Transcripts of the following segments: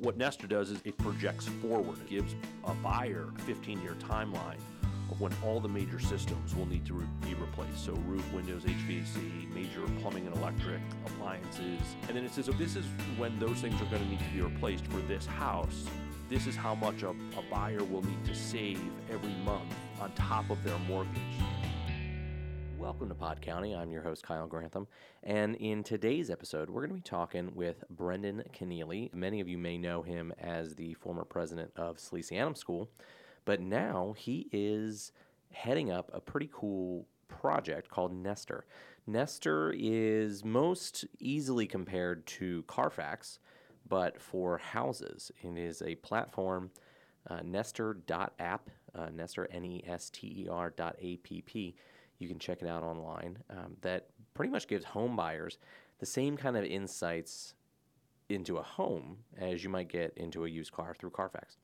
what Nester does is it projects forward. It gives a buyer a 15-year timeline of when all the major systems will need to be replaced. So roof, windows, HVAC, major plumbing and electric, appliances. And then it says, so this is when those things are going to need to be replaced for this house. This is how much a, a buyer will need to save every month on top of their mortgage. Welcome to Pod County. I'm your host, Kyle Grantham. And in today's episode, we're going to be talking with Brendan Kennealy. Many of you may know him as the former president of Salesianum School, but now he is heading up a pretty cool project called Nester. Nester is most easily compared to Carfax, but for houses. It is a platform, uh, Nester.app, uh, Nester, N E S T E R dot A P P you can check it out online. Um, that pretty much gives home buyers the same kind of insights into a home as you might get into a used car through Carfax.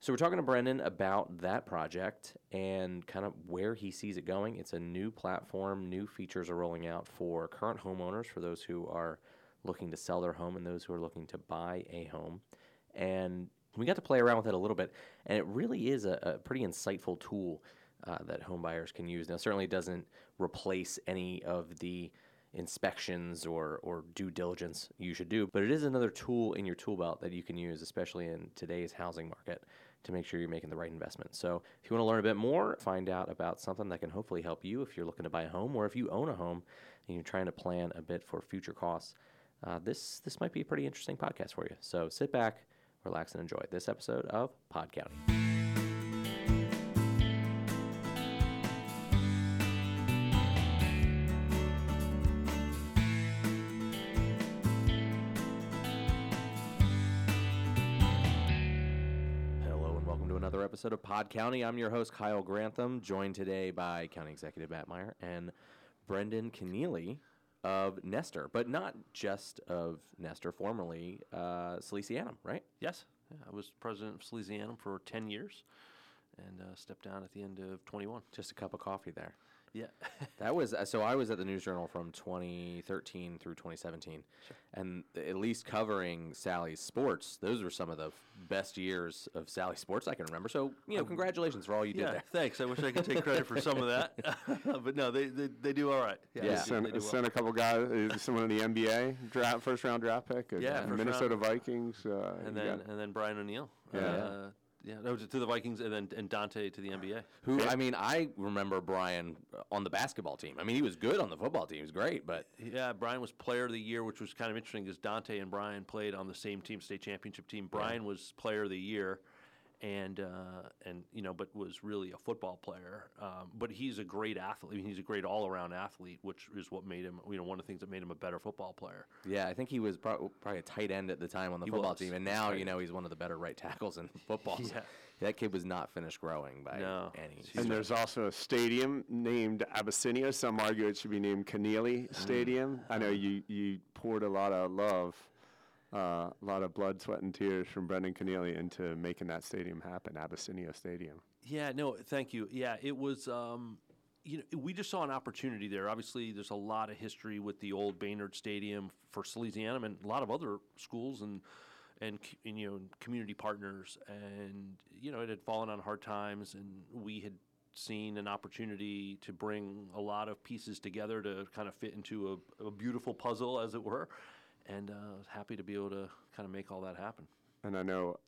So we're talking to Brendan about that project and kind of where he sees it going. It's a new platform, new features are rolling out for current homeowners, for those who are looking to sell their home and those who are looking to buy a home. And we got to play around with it a little bit, and it really is a, a pretty insightful tool uh, that home buyers can use. Now, certainly doesn't replace any of the inspections or, or due diligence you should do, but it is another tool in your tool belt that you can use, especially in today's housing market, to make sure you're making the right investment. So, if you want to learn a bit more, find out about something that can hopefully help you if you're looking to buy a home or if you own a home and you're trying to plan a bit for future costs, uh, this, this might be a pretty interesting podcast for you. So, sit back, relax, and enjoy this episode of Pod County. Episode of Pod County. I'm your host, Kyle Grantham, joined today by County Executive Matt Meyer and Brendan Kennealy of Nester, but not just of Nester, formerly uh, Salesianum, right? Yes. Yeah, I was president of Salesianum for 10 years and uh, stepped down at the end of 21. Just a cup of coffee there. Yeah. that was uh, so I was at the News Journal from 2013 through 2017. Sure. And at least covering Sally's sports, those were some of the best years of Sally sports I can remember. So, you know, um, congratulations for all you yeah, did there. Thanks. I wish I could take credit for some of that. but no, they, they, they, do all right. Yeah. yeah. Sent, well. sent a couple guys, uh, someone in the NBA draft, first round draft pick. Uh, yeah. Minnesota round. Vikings. Uh, and then and then Brian O'Neill. Yeah. Uh, yeah, no, to the Vikings and then and Donte to the NBA. Who I mean, I remember Brian on the basketball team. I mean, he was good on the football team. He was great, but yeah, Brian was Player of the Year, which was kind of interesting because Donte and Brian played on the same team, state championship team. Brian was Player of the Year and uh, and you know, but was really a football player. Um, but he's a great athlete. I mean, he's a great all-around athlete, which is what made him. You know, one of the things that made him a better football player. Yeah, I think he was pro- probably a tight end at the time on the he football was. team, and now you know he's one of the better right tackles in football. yeah. That kid was not finished growing by no. any. And there's also a stadium named Abessinio. Some argue it should be named Kennealy mm. Stadium. I know you you poured a lot of love uh, a lot of blood, sweat, and tears from Brendan Kennealy into making that stadium happen, Abessinio Stadium. Yeah, no, thank you. Yeah, it was. Um, you know, we just saw an opportunity there. Obviously, there's a lot of history with the old Baynard Stadium for Salesianum and a lot of other schools and, and and you know community partners. And you know, it had fallen on hard times, and we had seen an opportunity to bring a lot of pieces together to kind of fit into a, a beautiful puzzle, as it were and uh, I was happy to be able to kind of make all that happen. And I know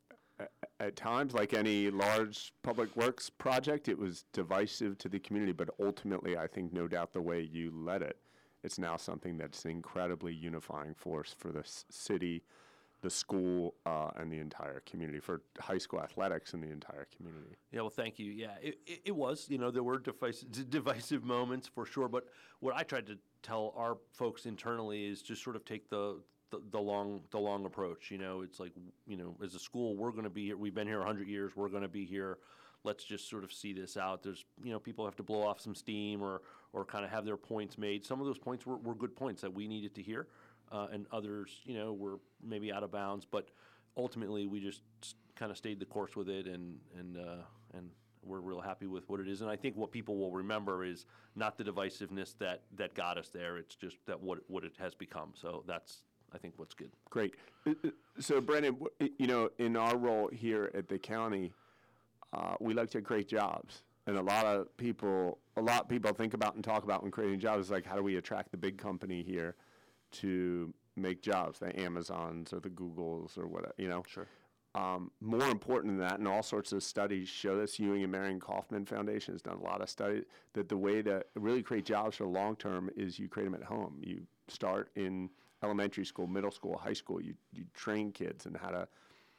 at times, like any large public works project, it was divisive to the community, but ultimately, I think no doubt the way you led it, it's now something that's an incredibly unifying force for the s- city, the school, uh, and the entire community, for high school athletics and the entire community. Yeah, well, thank you. Yeah, it, it, it was, you know, there were divisive, divisive moments for sure, but what I tried to tell our folks internally is just sort of take the the, the long the long approach. You know, it's like you know, as a school, we're going to be here. We've been here 100 years. We're going to be here. Let's just sort of see this out. There's you know, people have to blow off some steam or or kind of have their points made. Some of those points were, were good points that we needed to hear, uh, and others, you know, were maybe out of bounds. But ultimately, we just kind of stayed the course with it, and and uh, and we're real happy with what it is. And I think what people will remember is not the divisiveness that, that got us there. It's just that what what it has become. So that's I think what's good. Great. Uh, uh, So, Brendan, you know, in our role here at the county, uh, we like to create jobs, and a lot of people, a lot of people think about and talk about when creating jobs, is like how do we attract the big company here to make jobs, the Amazons or the Googles or whatever, you know. Sure. Um, more important than that, and all sorts of studies show this. Ewing and Marion Kauffman Foundation has done a lot of studies that the way to really create jobs for the long term is you create them at home. You start in elementary school, middle school, high school. You you train kids in how to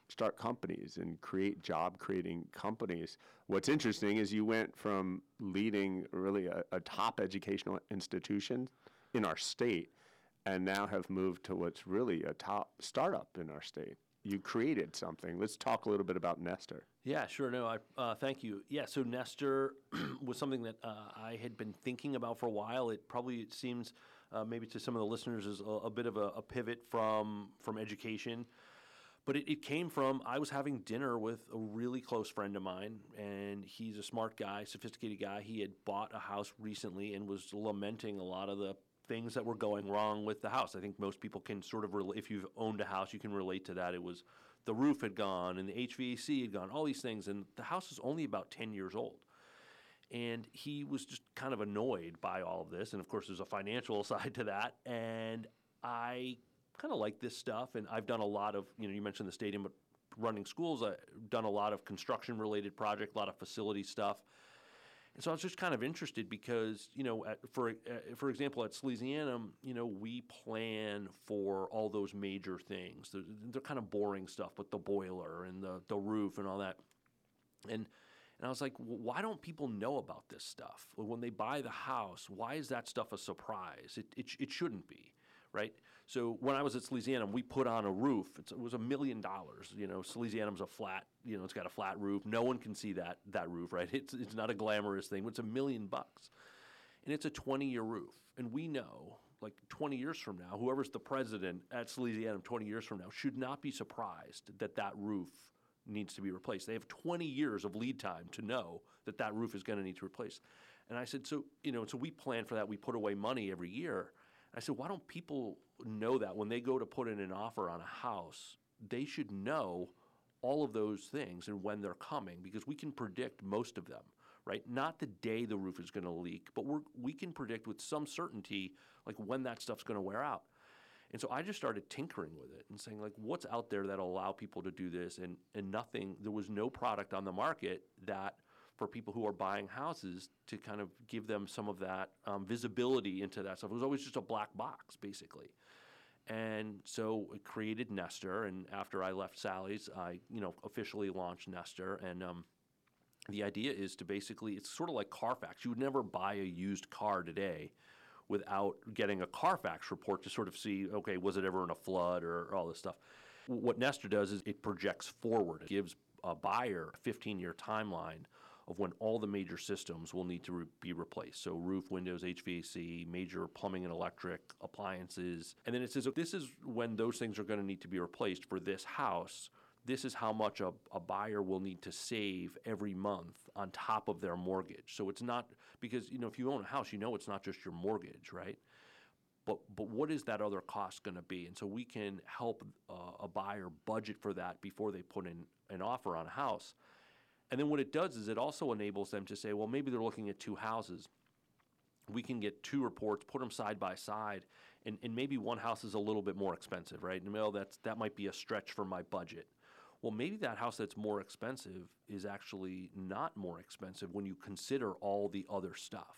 start companies and create job creating companies. What's interesting is you went from leading really a, a top educational institution in our state and now have moved to what's really a top startup in our state. You created something. Let's talk a little bit about Nester. Yeah, sure. No, I uh, thank you. Yeah, so Nester was something that uh, I had been thinking about for a while. It probably it seems uh, maybe to some of the listeners is a, a bit of a, a pivot from from education, but it, it came from I was having dinner with a really close friend of mine, and he's a smart guy, sophisticated guy. He had bought a house recently and was lamenting a lot of the things that were going wrong with the house. I think most people can sort of, if you've owned a house, you can relate to that. It was the roof had gone and the HVAC had gone, all these things, and the house is only about 10 years old. And he was just kind of annoyed by all of this. And of course, there's a financial side to that. And I kind of like this stuff. And I've done a lot of, you know, you mentioned the stadium, but running schools, I've done a lot of construction related project, a lot of facility stuff. And so I was just kind of interested because, you know, at, for uh, for example, at Salesianum, you know, we plan for all those major things. They're, they're kind of boring stuff, but the boiler and the, the roof and all that. And and I was like, "Well, why don't people know about this stuff when they buy the house? Why is that stuff a surprise? It it, it shouldn't be, right? So when I was at Salesianum, we put on a roof. It's, it was a million dollars. You know, Salesianum's a flat. You know, it's got a flat roof. No one can see that that roof, right? It's it's not a glamorous thing. It's a million bucks, and it's a 20 year roof. And we know, like 20 years from now, whoever's the president at Salesianum 20 years from now should not be surprised that that roof needs to be replaced. They have 20 years of lead time to know that that roof is going to need to replace. And I said, so you know, so we plan for that. We put away money every year. I said, why don't people know that when they go to put in an offer on a house, they should know all of those things and when they're coming because we can predict most of them, right? Not the day the roof is going to leak, but we're, we can predict with some certainty like when that stuff's going to wear out. And so I just started tinkering with it and saying like, what's out there that'll allow people to do this? And and nothing. There was no product on the market that for people who are buying houses to kind of give them some of that um, visibility into that stuff. It was always just a black box, basically. And so it created Nester, and after I left Sally's, I you know officially launched Nester, and um, the idea is to basically it's sort of like Carfax. You would never buy a used car today without getting a Carfax report to sort of see, okay, was it ever in a flood or, all this stuff. What Nester does is it projects forward. It gives a buyer a 15-year timeline of when all the major systems will need to re- be replaced. So roof, windows, HVAC, major plumbing and electric, appliances. And then it says, oh, this is when those things are going to need to be replaced for this house. This is how much a, a buyer will need to save every month on top of their mortgage. So it's not because you know if you own a house, you know it's not just your mortgage, right? But but what is that other cost going to be? And so we can help uh, a buyer budget for that before they put in an offer on a house. And then what it does is it also enables them to say, well, maybe they're looking at two houses. We can get two reports, put them side by side, and, and maybe one house is a little bit more expensive, right? And well, that's that might be a stretch for my budget. Well, maybe that house that's more expensive is actually not more expensive when you consider all the other stuff.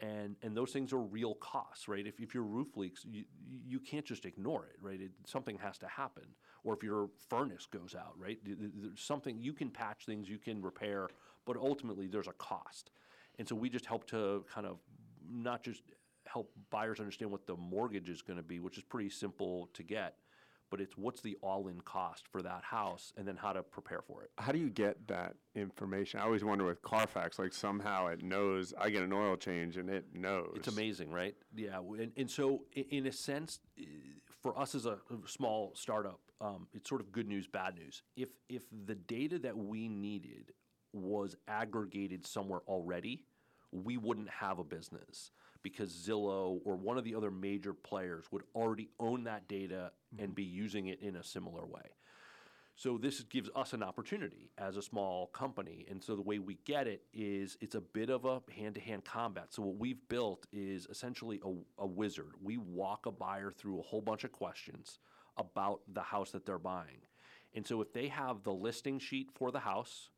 And, and those things are real costs, right? If, if your roof leaks, you, you can't just ignore it, right? It, something has to happen. Or if your furnace goes out, right? Th- th- There's something, you can patch things, you can repair, but ultimately there's a cost. And so we just help to kind of not just help buyers understand what the mortgage is going to be, which is pretty simple to get, but it's what's the all-in cost for that house and then how to prepare for it. How do you get that information? I always wonder with Carfax, like somehow it knows. I get an oil change and it knows. It's amazing, right? Yeah, and, and so in a sense, for us as a a small startup, um, it's sort of good news, bad news. If if the data that we needed was aggregated somewhere already, we wouldn't have a business because Zillow or one of the other major players would already own that data and mm-hmm. be using it in a similar way. So this gives us an opportunity as a small company. And so the way we get it is it's a bit of a hand-to-hand combat. So what we've built is essentially a, a wizard. We walk a buyer through a whole bunch of questions about the house that they're buying. And so if they have the listing sheet for the house,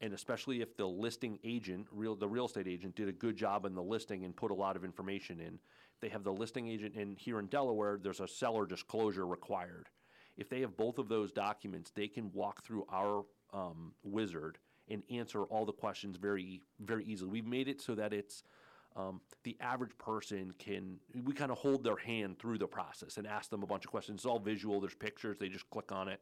and especially if the listing agent, real the real estate agent, did a good job in the listing and put a lot of information in, they have the listing agent in here in Delaware. There's a seller disclosure required. If they have both of those documents, they can walk through our um, wizard and answer all the questions very, very easily. We've made it so that it's um, the average person can, we kind of hold their hand through the process and ask them a bunch of questions. It's all visual, there's pictures, they just click on it.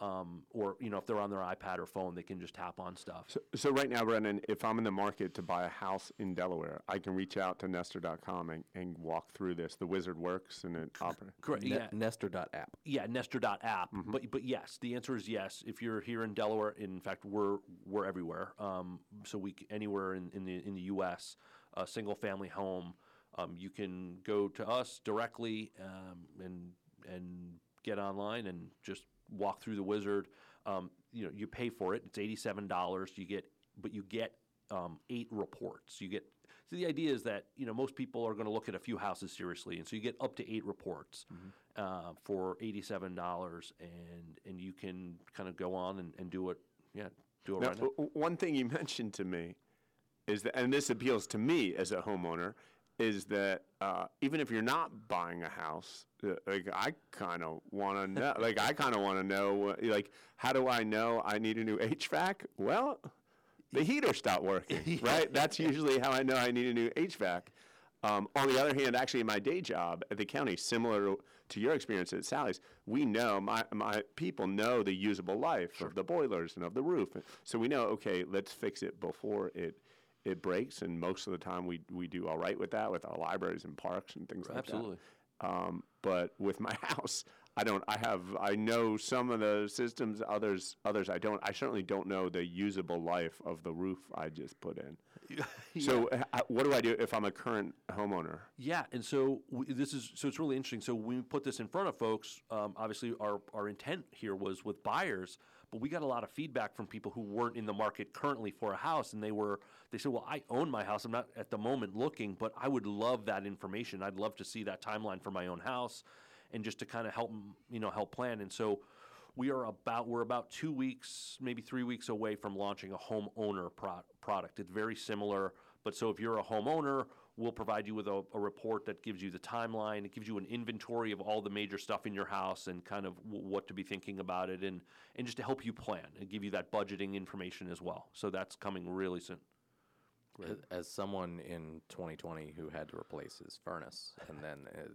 Um, or, you know, if they're on their iPad or phone, they can just tap on stuff. So, so right now, Brendan, if I'm in the market to buy a house in Delaware, I can reach out to Nester.com and, and walk through this. The wizard works and it operates. Correct. Ne- Yeah. Nester.app. Yeah, Nester.app. But but yes, the answer is yes. If you're here in Delaware, in fact, we're we're everywhere. Um, so we c- anywhere in, in the in the U.S. A single family home, um, you can go to us directly um, and and get online and just walk through the wizard. Um, you know, you pay for it. It's eighty seven dollars. You get but you get um, eight reports. You get so the idea is that you know most people are going to look at a few houses seriously, and so you get up to eight reports uh, for eighty-seven dollars, and and you can kind of go on and, and do it. Yeah, do it Now, right now. one thing you mentioned to me is that, and this appeals to me as a homeowner, is that uh, even if you're not buying a house, uh, like I kind of want to know, like I kind of want to know, uh, like how do I know I need a new HVAC? Well, the heater stopped working, right? That's usually how I know I need a new HVAC. Um, on the other hand, actually, in my day job at the county, similar to, your experience at Sally's, we know my my people know the usable life of the boilers and of the roof, so we know okay, let's fix it before it it breaks. And most of the time, we we do all right with that with our libraries and parks and things like Absolutely. that. Um, but with my house, I don't. I have. I know some of the systems. Others. Others. I don't. I certainly don't know the usable life of the roof I just put in. So, uh, h- what do I do if I'm a current homeowner? Yeah, and so this is so it's really interesting. So when we put this in front of folks, um, obviously our our intent here was with buyers, but we got a lot of feedback from people who weren't in the market currently for a house, and they were they said, "Well, I own my house. I'm not at the moment looking, but I would love that information. I'd love to see that timeline for my own house, and just to kind of help you know help plan." And so. We are about we're about two weeks, maybe three weeks away from launching a homeowner pro- product. It's very similar, but so if you're a homeowner, we'll provide you with a, a report that gives you the timeline. It gives you an inventory of all the major stuff in your house and kind of w- what to be thinking about it, and and just to help you plan and give you that budgeting information as well. So that's coming really soon. As, as someone in 2020 who had to replace his furnace and then uh,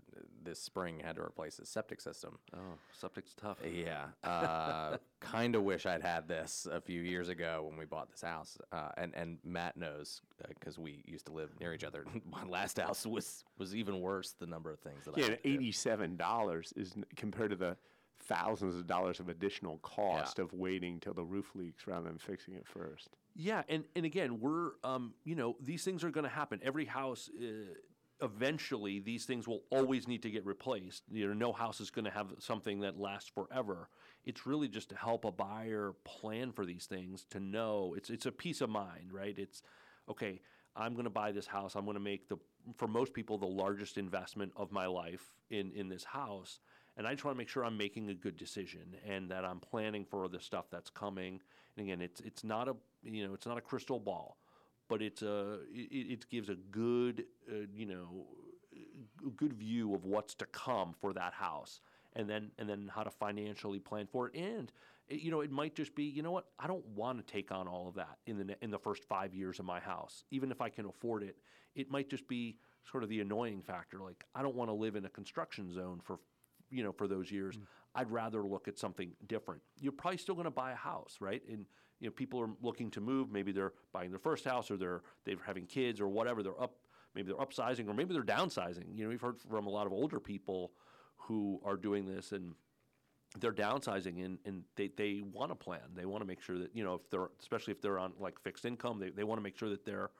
this spring had to replace his septic system. Oh, septic's tough. Yeah, uh, kind of wish I'd had this a few years ago when we bought this house. Uh, and and Matt knows because we used to live near each other. My last house was was even worse. The number of things that I Yeah, had and to do. eighty-seven dollars is compared to the thousands of dollars of additional cost of waiting till the roof leaks rather than fixing it first. Yeah, and, and again, we're um, you know these things are going to happen. Every house, uh, eventually, these things will always need to get replaced. You know, no house is going to have something that lasts forever. It's really just to help a buyer plan for these things to know it's it's a peace of mind, right? It's okay. I'm going to buy this house. I'm going to make the for most people the largest investment of my life in in this house, and I just want to make sure I'm making a good decision and that I'm planning for the stuff that's coming. And again, it's it's not a you know it's not a crystal ball, but it's a it, it gives a good uh, you know good view of what's to come for that house, and then and then how to financially plan for it. And it, you know it might just be you know what I don't want to take on all of that in the in the first five years of my house, even if I can afford it. It might just be sort of the annoying factor, like I don't want to live in a construction zone for you know, for those years. Mm. I'd rather look at something different. You're probably still going to buy a house, right? And you know, people are looking to move. Maybe they're buying their first house, or they're they're having kids, or whatever. They're up. Maybe they're upsizing, or maybe they're downsizing. You know, we've heard from a lot of older people who are doing this, and they're downsizing, and, and they, they want to plan. They want to make sure that you know if they're especially if they're on like fixed income, they, they want to make sure that they're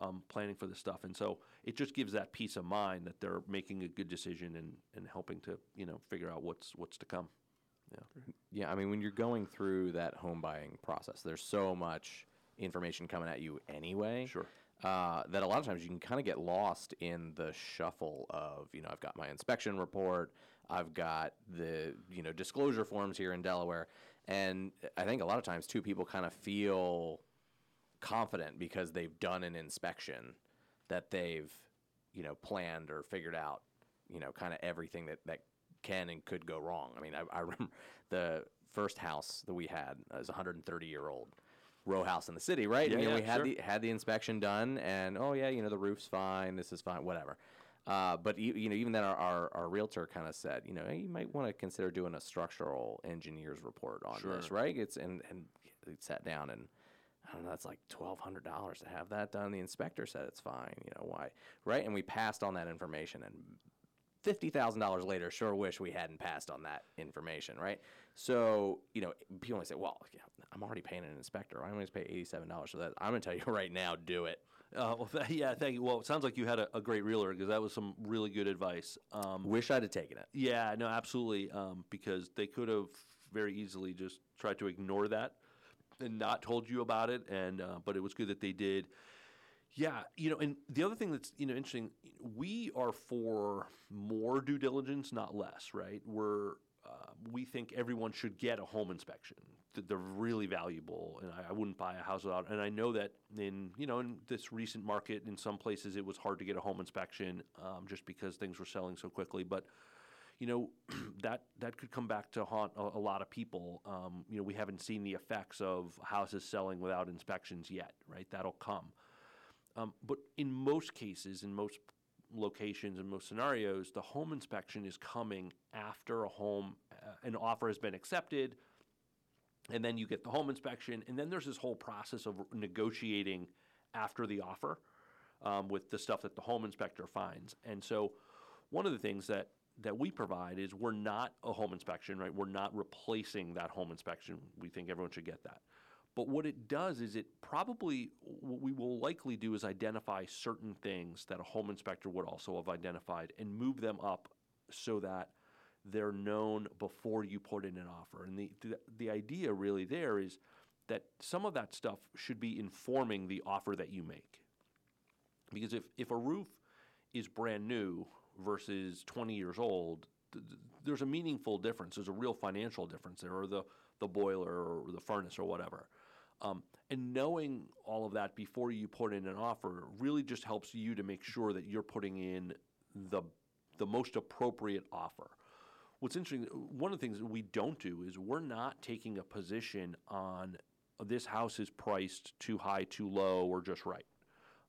um, planning for this stuff. And so it just gives that peace of mind that they're making a good decision and, and helping to you know figure out what's what's to come. Yeah. Yeah, I mean, when you're going through that home buying process, there's so much information coming at you anyway. Sure. Uh, that a lot of times you can kind of get lost in the shuffle of, you know, I've got my inspection report, I've got the, you know, disclosure forms here in Delaware. And I think a lot of times, too, people kind of feel confident because they've done an inspection that they've, you know, planned or figured out, you know, kind of everything that, that can and could go wrong. I mean, I, I remember the first house that we had was a 130 year old row house in the city, right? Yeah, and, you know, yeah, we had sure. the had the inspection done, and oh yeah, you know the roof's fine, this is fine, whatever. Uh, but e- you know, even then, our, our, our realtor kind of said, you know, hey, you might want to consider doing a structural engineer's report on this, Sure. right? It's and and we sat down and I don't know, it's like twelve hundred dollars to have that done. The inspector said it's fine, you know why, right? And we passed on that information, and fifty thousand dollars later, sure wish we hadn't passed on that information, right? So you know, people always say, "Well, yeah, I'm already paying an inspector. I'm going to pay eighty-seven dollars for that." I'm going to tell you right now, do it. Uh, well, th- yeah, thank you. Well, it sounds like you had a, a great realtor because that was some really good advice. Um, Wish I'd have taken it. Yeah, no, absolutely. Um, because they could have very easily just tried to ignore that and not told you about it. And uh, but it was good that they did. Yeah, you know, and the other thing that's you know interesting, we are for more due diligence, not less, right? We're uh, we think everyone should get a home inspection. They're really valuable, and I, I wouldn't buy a house without. And I know that in you know in this recent market, in some places it was hard to get a home inspection um, just because things were selling so quickly. But you know that that could come back to haunt a, a lot of people. Um, you know, we haven't seen the effects of houses selling without inspections yet, right? That'll come. Um, but in most cases, in most locations, in most scenarios, the home inspection is coming after a home, uh, an offer has been accepted, and then you get the home inspection, and then there's this whole process of negotiating after the offer um, with the stuff that the home inspector finds. And so, one of the things that that we provide is we're not a home inspection, right? We're not replacing that home inspection. We think everyone should get that. But what it does is it probably, what we will likely do is identify certain things that a home inspector would also have identified and move them up so that they're known before you put in an offer. And the, the, the idea really there is that some of that stuff should be informing the offer that you make. Because if, if a roof is brand new versus 20 years old, th- th- there's a meaningful difference. There's a real financial difference there, or the, the boiler or the furnace or whatever. Um, and knowing all of that before you put in an offer really just helps you to make sure that you're putting in the, the most appropriate offer. What's interesting, one of the things that we don't do is we're not taking a position on uh, this house is priced too high, too low, or just right.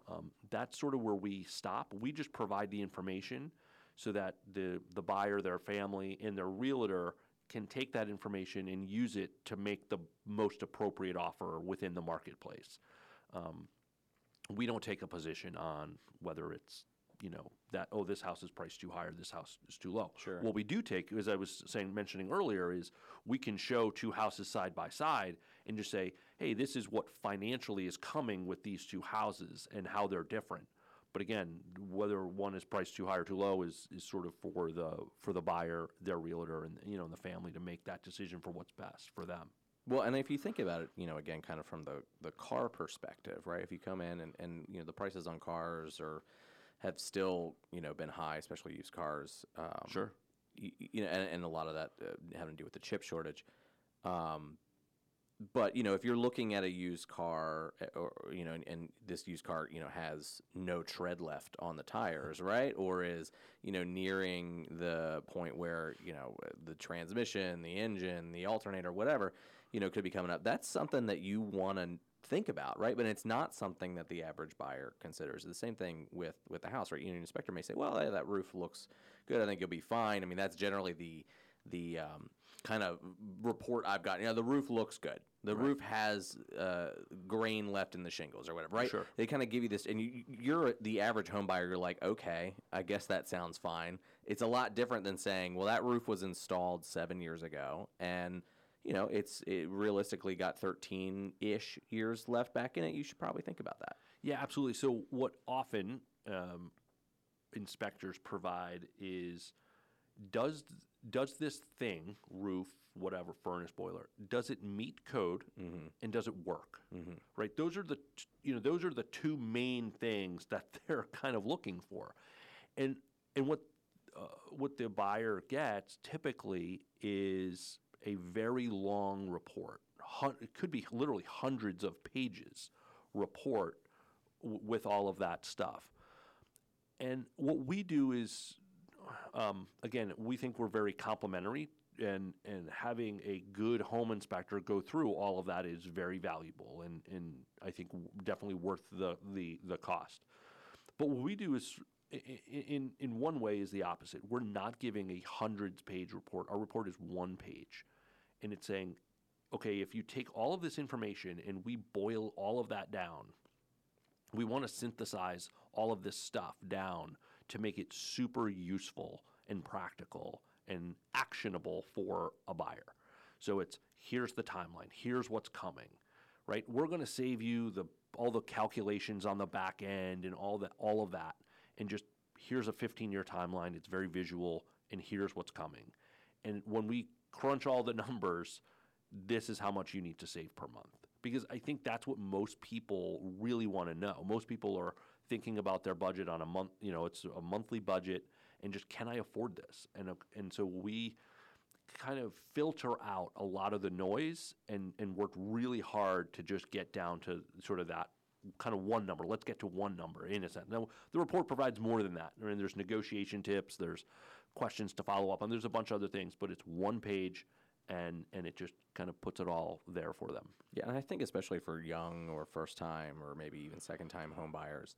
Um, that's sort of where we stop. We just provide the information so that the, the buyer, their family, and their realtor can take that information and use it to make the most appropriate offer within the marketplace. Um, we don't take a position on whether it's you know that oh this house is priced too high or this house is too low. Sure. What we do take, as I was saying mentioning earlier, is we can show two houses side by side and just say, hey, this is what financially is coming with these two houses and how they're different. But again, whether one is priced too high or too low is, is sort of for the for the buyer, their realtor, and you know the family to make that decision for what's best for them. Well, and if you think about it, you know, again, kind of from the, the car perspective, right? If you come in and, and you know the prices on cars are have still you know been high, especially used cars. Um, Sure. y- y- You know, and, and a lot of that uh, having to do with the chip shortage. Um, but you know, if you're looking at a used car, uh, or you know, and, and this used car, you know, has no tread left on the tires, right, or is you know nearing the point where you know the transmission, the engine, the alternator, whatever, you know, could be coming up. That's something that you want to think about, right? But it's not something that the average buyer considers. The same thing with with the house, right? You know, an inspector may say, "Well, hey, that roof looks good. I think you'll be fine." I mean, that's generally the the um, kind of report I've got. You know, the roof looks good. The roof has uh, grain left in the shingles or whatever, right? Sure. They kind of give you this, and you, you're the average home buyer. You're like, okay, I guess that sounds fine. It's a lot different than saying, well, that roof was installed seven years ago, and you know, it's it realistically got 13 ish years left back in it. You should probably think about that. Yeah, absolutely. So what often um, inspectors provide is does does this thing roof whatever furnace boiler does it meet code and does it work? Right? Those are the t- you know those are the two main things that they're kind of looking for. And and what uh, what the buyer gets typically is a very long report Hun- it could be literally hundreds of pages report w- with all of that stuff. And what we do is, um, again, we think we're very complimentary, and and having a good home inspector go through all of that is very valuable, and and I think definitely worth the the the cost. But what we do is. In in one way is the opposite. We're not giving a hundreds page report. Our report is one page, and it's saying, okay, if you take all of this information and we boil all of that down, we want to synthesize all of this stuff down to make it super useful and practical and actionable for a buyer. So it's here's the timeline, here's what's coming, right? We're going to save you the all the calculations on the back end and all that all of that and just here's a 15-year timeline, it's very visual and here's what's coming. And when we crunch all the numbers, this is how much you need to save per month. Because I think that's what most people really want to know. Most people are thinking about their budget on a month, you know, it's a monthly budget and just can I afford this? And uh, and so we kind of filter out a lot of the noise and and work really hard to just get down to sort of that kind of one number. Let's get to one number in a sense. Now the report provides more than that. I mean, there's negotiation tips, there's questions to follow up on, there's a bunch of other things, but it's one page and and it just kind of puts it all there for them. Yeah, and I think especially for young or first time or maybe even second time home buyers,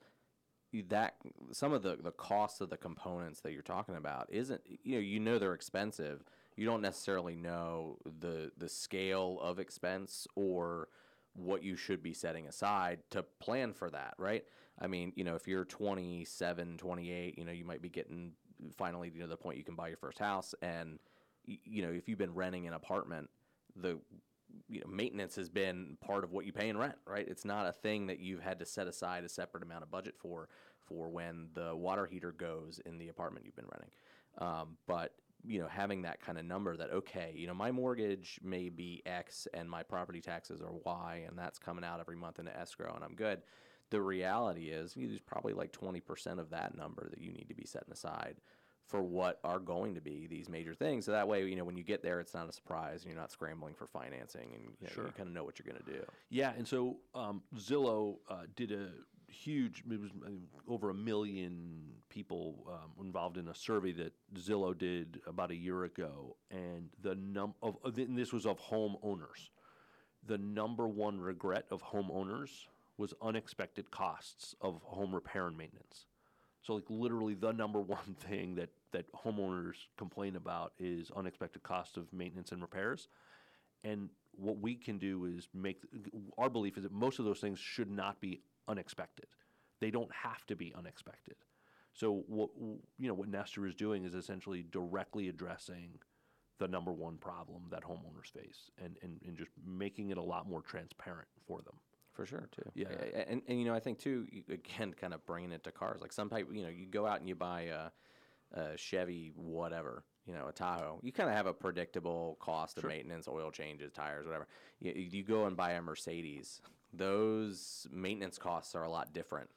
that some of the the cost of the components that you're talking about isn't you know you know they're expensive. You don't necessarily know the the scale of expense or what you should be setting aside to plan for that, right? I mean, you know, if you're 27, 28, you know, you might be getting finally to the point you can buy your first house and you know, if you've been renting an apartment, the you know, maintenance has been part of what you pay in rent, right? It's not a thing that you've had to set aside a separate amount of budget for for when the water heater goes in the apartment you've been renting. Um, but you know, having that kind of number that okay, you know, my mortgage may be X and my property taxes are Y, and that's coming out every month into escrow, and I'm good. The reality is, you- there's probably like 20% of that number that you need to be setting aside for what are going to be these major things. So that way, you know, when you get there, it's not a surprise and you're not scrambling for financing and you, know, you kind of know what you're going to do. Yeah, and so um, Zillow uh, did a huge. It was over a million people um, involved in a survey that Zillow did about a year ago, and the num of of- and this was of homeowners. The number one regret of homeowners was unexpected costs of home repair and maintenance. So like literally the number one thing that that homeowners complain about is unexpected cost of maintenance and repairs. And what we can do is make our belief is that most of those things should not be unexpected. They don't have to be unexpected. So what you know what Nester is doing is essentially directly addressing the number one problem that homeowners face and, and, and just making it a lot more transparent for them. For sure, too. Yeah. And, and you know, I think too, again, kind of bringing it to cars. Like some people you know, you go out and you buy a, a Chevy, whatever, you know, a Tahoe. You kind of have a predictable cost of maintenance, oil changes, tires, whatever. You, you go and buy a Mercedes. Those maintenance costs are a lot different.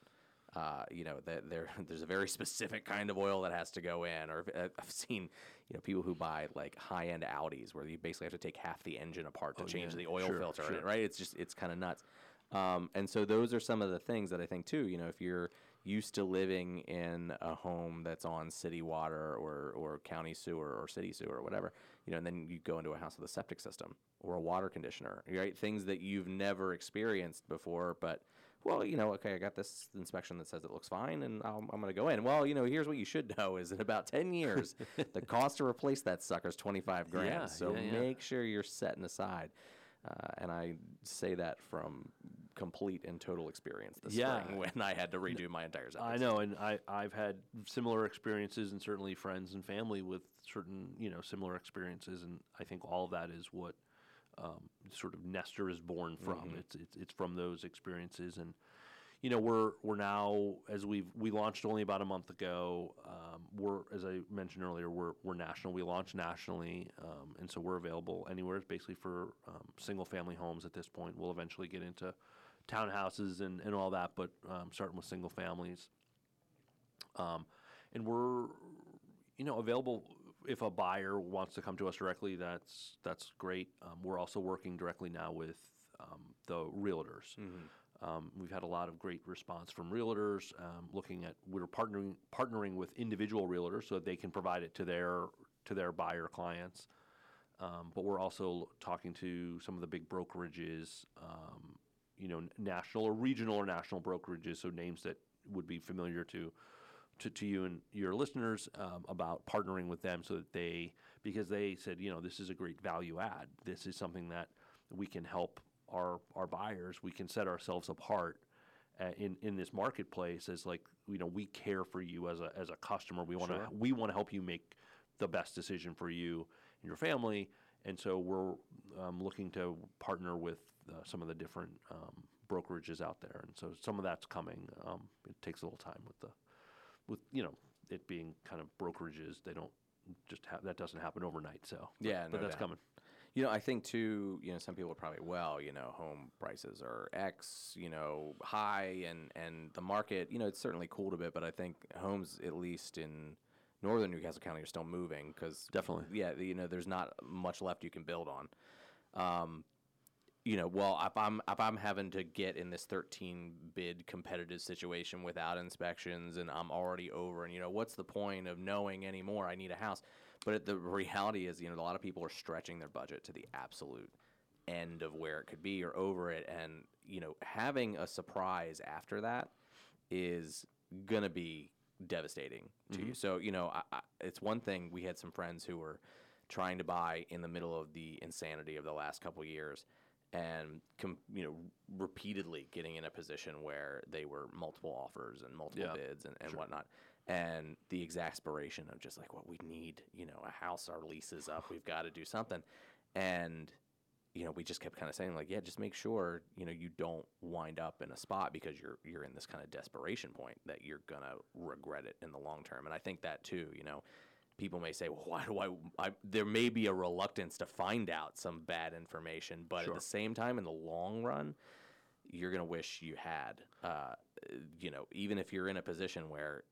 Uh, you know, that there there's a very specific kind of oil that has to go in. Or I've seen, you know, people who buy like high end Audis where you basically have to take half the engine apart to change yeah. the oil Sure, filter sure. it, right? It's just it's kind of nuts. Um, and so those are some of the things that I think too. You know, if you're used to living in a home that's on city water or or county sewer or city sewer or whatever, you know, and then you go into a house with a septic system or a water conditioner, right? Things that you've never experienced before, but well, you know, okay, I got this inspection that says it looks fine, and i I'm going to go in. Well, you know, here's what you should know: is in about ten years, the cost to replace that sucker is twenty five grand. Yeah, so yeah, yeah. make sure you're setting aside. Uh, and I say that from complete and total experience this Yeah. spring when I had to redo my entire septic I know, and I, I've had similar experiences, and certainly friends and family with certain, you know, similar experiences, and I think all of that is what um, sort of Nester is born from. It's, it's it's from those experiences, and you know we're we're now as we've we launched only about a month ago. Um, we're as I mentioned earlier, we're we're national. We launched nationally, um, and so we're available anywhere. Basically for um, single family homes at this point. We'll eventually get into townhouses and, and all that, but um, starting with single families. Um, and we're, you know, available if a buyer wants to come to us directly. That's that's great. Um, we're also working directly now with um, the realtors. Um, we've had a lot of great response from realtors. Um, looking at we're partnering partnering with individual realtors so that they can provide it to their to their buyer clients. Um, but we're also talking to some of the big brokerages, um, you know, national or regional or national brokerages, so names that would be familiar to to, to you and your listeners um, about partnering with them so that they because they said you know this is a great value add this is something that we can help our our buyers we can set ourselves apart uh, in in this marketplace as like you know we care for you as a as a customer. We want to we want to help you make the best decision for you and your family. And so we're um, looking to partner with uh, some of the different um, brokerages out there. And so some of that's coming. Um, it takes a little time with the with you know it being kind of brokerages. They don't just have that doesn't happen overnight so. But- Yeah, but no that's doubt. coming You know, I think too. You know, some people are probably well. You know, home prices are X. You know, high, and and the market. You know, it's certainly cooled a bit, but I think homes, at least in northern New Castle County, are still moving because Definitely. Yeah, you know, there's not much left you can build on. Um, you know, well, if I'm if I'm having to get in this 13 bid competitive situation without inspections, and I'm already over, and you know, what's the point of knowing anymore? I need a house. But it- the reality is, you know, a lot of people are stretching their budget to the absolute end of where it could be or over it, and you know, having a surprise after that is gonna be devastating to you. Mm-hmm. So you know, I, I, it's one thing. We had some friends who were trying to buy in the middle of the insanity of the last couple years, and com- you know, repeatedly getting in a position where they were multiple offers and multiple Yeah, bids and, and whatnot. And the exasperation of just like, what we need, you know, a house, our lease is up, we've got to do something. And you know, we just kept kind of saying like, yeah, just make sure you know you don't wind up in a spot because you're you're in this kind of desperation point that you're gonna regret it in the long term. And I think that too, you know, people may say, well, why do I, I? There may be a reluctance to find out some bad information, but at the same time, in the long run, you're gonna wish you had. Uh, you know, even if you're in a position where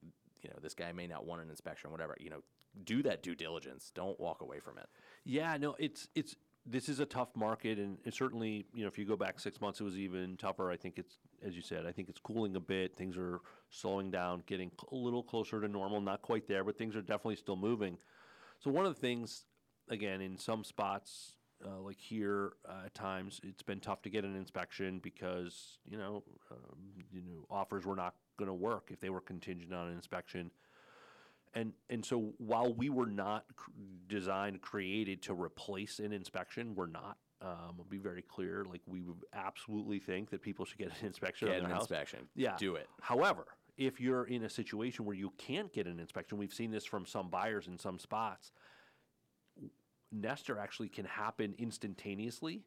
you know this guy may not want an inspection, whatever. You know, do that due diligence. Don't walk away from it. Yeah, no, it's it's this is a tough market, and it certainly, you know, if you go back six months, it was even tougher. I think it's, as you said, I think it's cooling a bit. Things are slowing down, getting a little closer to normal. Not quite there, but things are definitely still moving. So one of the things, again, in some spots, uh, like here, uh, at times it's been tough to get an inspection because you know, um, you know, offers were not going to work if they were contingent on an inspection and and so while we were not cr- designed created to replace an inspection we're not um, I'll be very clear like we would absolutely think that people should get an inspection Get on an house inspection. yeah Do it. however if you're in a situation where you can't get an inspection we've seen this from some buyers in some spots Nester actually can happen instantaneously.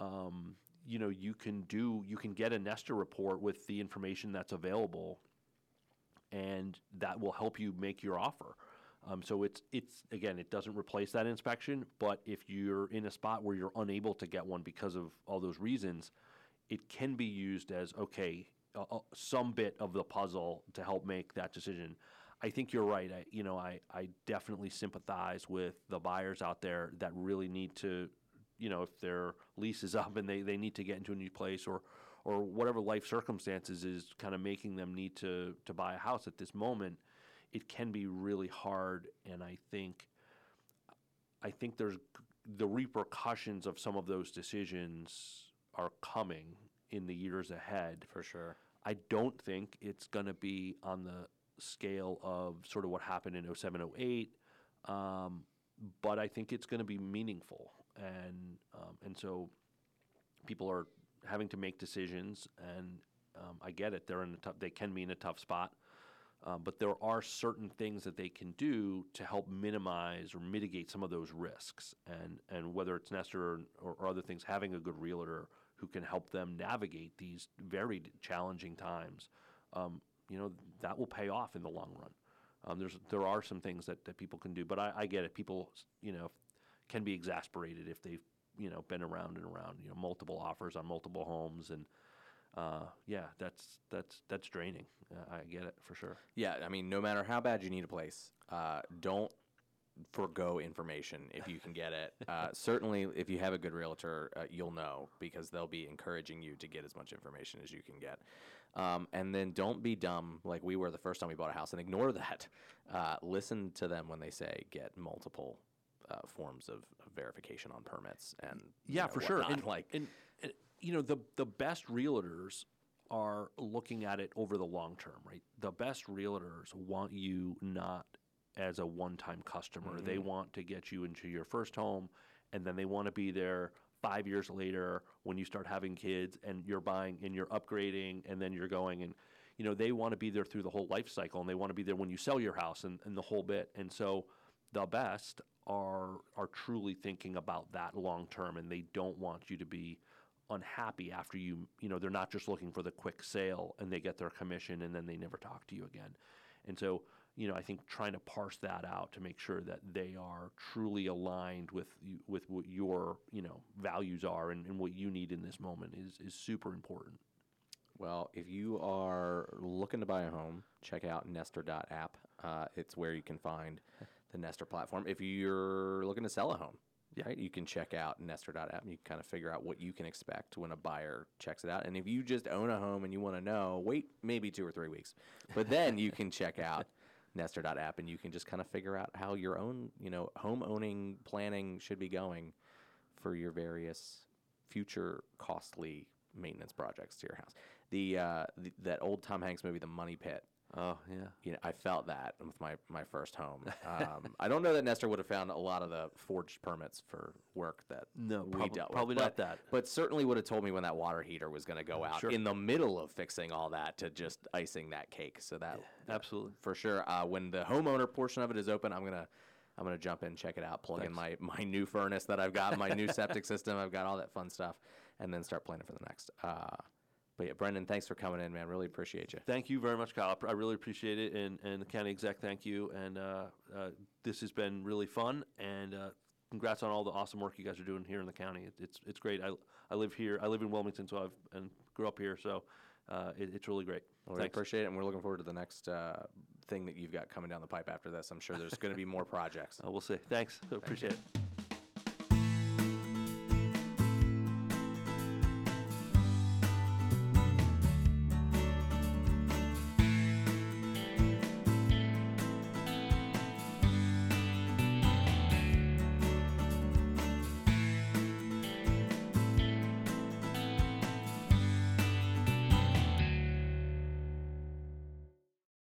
Um, you know, you can do you can get a Nester report with the information that's available, and that will help you make your offer. Um, so it's it's again, it doesn't replace that inspection, but if you're in a spot where you're unable to get one because of all those reasons, it can be used as okay, uh, some bit of the puzzle to help make that decision. I think you're right. I, you know, I, I definitely sympathize with the buyers out there that really need to, you know, if their lease is up and they, they need to get into a new place or, or whatever life circumstances is kind of making them need to, to buy a house at this moment, it can be really hard. And I think, I think there's the repercussions of some of those decisions are coming in the years ahead. For sure. I don't think it's going to be on the scale of sort of what happened in 07, 08, um, but I think it's going to be meaningful. And, um, and so people are having to make decisions, and um, I get it. They're in a tough, they can be in a tough spot. Um, but there are certain things that they can do to help minimize or mitigate some of those risks. And, and whether it's Nester or, or, other things, having a good realtor who can help them navigate these very challenging times, um, you know, that will pay off in the long run. Um, there's, there are some things that, that people can do, but I, I get it. People, you know, can be exasperated if they've, you know, been around and around, you know, multiple offers on multiple homes and, uh, yeah, that's that's that's draining. Uh, I get it for sure. Yeah, I mean, no matter how bad you need a place, uh, don't forego information if you can get it. Uh, certainly, if you have a good realtor, uh, you'll know because they'll be encouraging you to get as much information as you can get. Um, and then don't be dumb like we were the first time we bought a house and ignore that. Uh, listen to them when they say get multiple uh, forms of, of verification on permits and you Yeah, know, for sure. And, like and, and you know the the best realtors are looking at it over the long term, right? The best realtors want you not as a one-time customer. They mm-hmm. want to get you into your first home, and then they want to be there five years later when you start having kids and you're buying and you're upgrading, and then you're going and you know they want to be there through the whole life cycle, and they want to be there when you sell your house and, and the whole bit. And so the best are are truly thinking about that long term, and they don't want you to be unhappy after you you know they're not just looking for the quick sale and they get their commission and then they never talk to you again and so you know i think trying to parse that out to make sure that they are truly aligned with with what your you know values are and, and what you need in this moment is is super important Well, if you are looking to buy a home, check out Nester.app. Uh, it's where you can find the Nester platform. If you're looking to sell a home, right, you can check out Nester.app and you can kind of figure out what you can expect when a buyer checks it out. And if you just own a home and you want to know, wait maybe two or three weeks, but then you can check out Nester.app and you can just kind of figure out how your own, you know, home owning planning should be going for your various future costly maintenance projects to your house. The, uh, the that old Tom Hanks movie, The Money Pit. Oh yeah You know, I felt that with my, my first home. Um, I don't know that Nester would have found a lot of the forged permits for work that No, we prob- dealt probably with, not but- that. But certainly would have told me when that water heater was going to go out Sure. in the middle of fixing all that to just icing that cake. So that absolutely for sure. Uh, when the homeowner portion of it is open, I'm gonna I'm gonna jump in, check it out, plug in my my new furnace that I've got, my new septic system. I've got all that fun stuff, and then start planning for the next. Uh, but yeah, Brendan, thanks for coming in, man. Really appreciate you. Thank you very much, Kyle. I really appreciate it, and and the county exec, thank you. And uh, uh, this has been really fun, and uh, congrats on all the awesome work you guys are doing here in the county. It, it's it's great. I I live here. I live in Wilmington, so I've and grew up here, so uh, it, it's really great. Well, we Thanks. appreciate it, and we're looking forward to the next uh, thing that you've got coming down the pipe after this. I'm sure there's going to be more projects. Uh, we'll see. Thanks. Appreciate it.